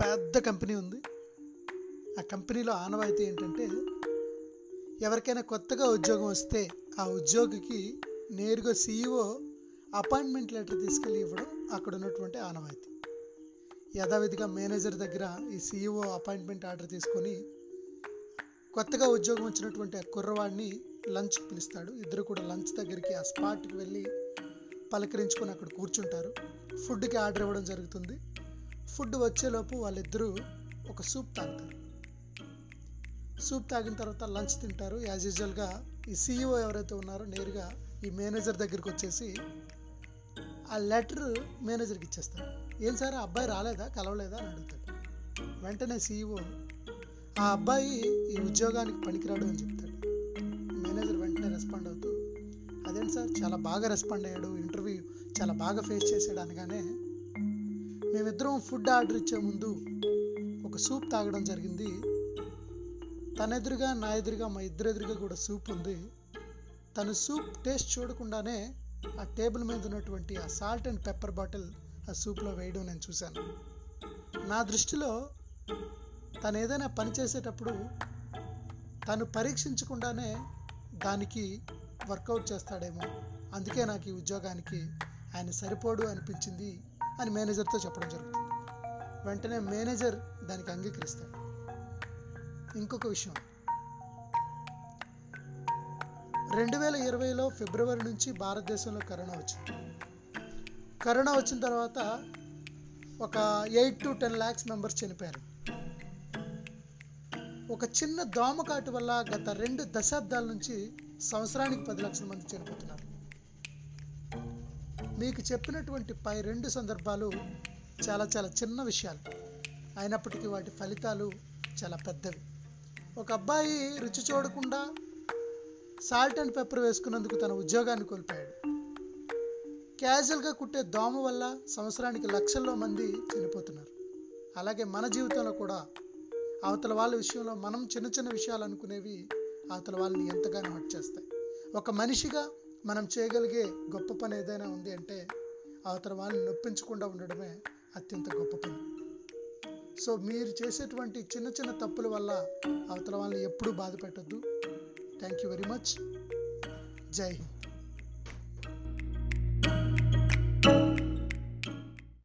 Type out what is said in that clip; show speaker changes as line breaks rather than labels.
పెద్ద కంపెనీ ఉంది. ఆ కంపెనీలో ఆనవాయితీ ఏంటంటే ఎవరికైనా కొత్తగా ఉద్యోగం వస్తే ఆ ఉద్యోగికి నేరుగా సీఈఓ అపాయింట్మెంట్ లెటర్ తీసుకెళ్ళి ఇవ్వడం అక్కడ ఉన్నటువంటి ఆనవాయితీ. యథావిధిగా మేనేజర్ దగ్గర ఈ సీఈఓ అపాయింట్మెంట్ ఆర్డర్ తీసుకొని కొత్తగా ఉద్యోగం వచ్చినటువంటి ఆ కుర్రవాడిని లంచ్కి పిలుస్తాడు. ఇద్దరు కూడా లంచ్ దగ్గరికి ఆ స్పాట్కి వెళ్ళి పలకరించుకొని అక్కడ కూర్చుంటారు. ఫుడ్కి ఆర్డర్ ఇవ్వడం జరుగుతుంది. ఫుడ్ వచ్చేలోపు వాళ్ళిద్దరూ ఒక సూప్ తాగుతారు. సూప్ తాగిన తర్వాత లంచ్ తింటారు. యాజ్ యూజువల్గా ఈ సీఈఓ ఎవరైతే ఉన్నారో నేరుగా ఈ మేనేజర్ దగ్గరికి వచ్చేసి ఆ లెటర్ మేనేజర్కి ఇచ్చేస్తాడు ఏం సార్ ఆ అబ్బాయి రాలేదా? కలవలేదా? అని అడుగుతాడు వెంటనే సీఈఓ ఆ అబ్బాయి ఈ ఉద్యోగానికి పనికిరాడు అని చెప్తాడు. మేనేజర్ వెంటనే రెస్పాండ్ అవుతూ అదేంటి సార్ చాలా బాగా రెస్పాండ్ అయ్యాడు. ఇంటర్వ్యూ చాలా బాగా ఫేస్ చేసాడు అనగానే మేమిద్దరం ఫుడ్ ఆర్డర్ ఇచ్చే ముందు ఒక సూప్ తాగడం జరిగింది. తన ఎదురుగా నా ఎదురుగా మా ఇద్దరు ఎదురుగా కూడా సూప్ ఉంది. తను సూప్ టేస్ట్ చూడకుండానే ఆ టేబుల్ మీద ఉన్నటువంటి ఆ సాల్ట్ అండ్ పెప్పర్ బాటిల్ ఆ సూప్లో వేయడం నేను చూశాను. నా దృష్టిలో తను ఏదైనా పని చేసేటప్పుడు తను పరీక్షించకుండానే దానికి వర్కౌట్ చేస్తాడేమో. అందుకే నాకు ఈ ఉద్యోగానికి ఆయన సరిపోడు అనిపించింది. అని మేనేజర్తో చెప్పడం జరుగుతుంది. వెంటనే మేనేజర్ దానికి అంగీకరిస్తాడు. ఇంకొక విషయం. రెండు వేల ఇరవైలో ఫిబ్రవరి నుంచి భారతదేశంలో కరోనా వచ్చింది. కరోనా వచ్చిన తర్వాత ఒక eight to ten lakhs members చనిపోయారు. ఒక చిన్న దోమకాటు వల్ల గత రెండు దశాబ్దాల నుంచి సంవత్సరానికి పది లక్షల మంది చనిపోతున్నారు. మీకు చెప్పినటువంటి పై రెండు సందర్భాలు చాలా చాలా చిన్న విషయాలు. అయినప్పటికీ వాటి ఫలితాలు చాలా పెద్దవి. ఒక అబ్బాయి రుచి చూడకుండా సాల్ట్ అండ్ పెప్పర్ వేసుకున్నందుకు తన ఉద్యోగాన్ని కోల్పోయాడు. క్యాజువల్గా కుట్టే దోమ వల్ల సంవత్సరానికి లక్షల్లో మంది చనిపోతున్నారు. అలాగే మన జీవితంలో కూడా అవతల వాళ్ళ విషయంలో మనం చిన్న చిన్న విషయాలు అనుకునేవి అవతల వాళ్ళని ఎంతగానో హట్ చేస్తాయి. ఒక మనిషిగా మనం చేయగలిగే గొప్ప పని ఏదైనా ఉంది అంటే అవతల వాళ్ళని నొప్పించకుండా ఉండడమే అత్యంత గొప్ప పని. సో మీరు చేసేటువంటి చిన్న చిన్న తప్పుల వల్ల అవతల వాళ్ళని ఎప్పుడూ బాధ పెట్టద్దు. థ్యాంక్ యూ వెరీ మచ్ జై హింద్.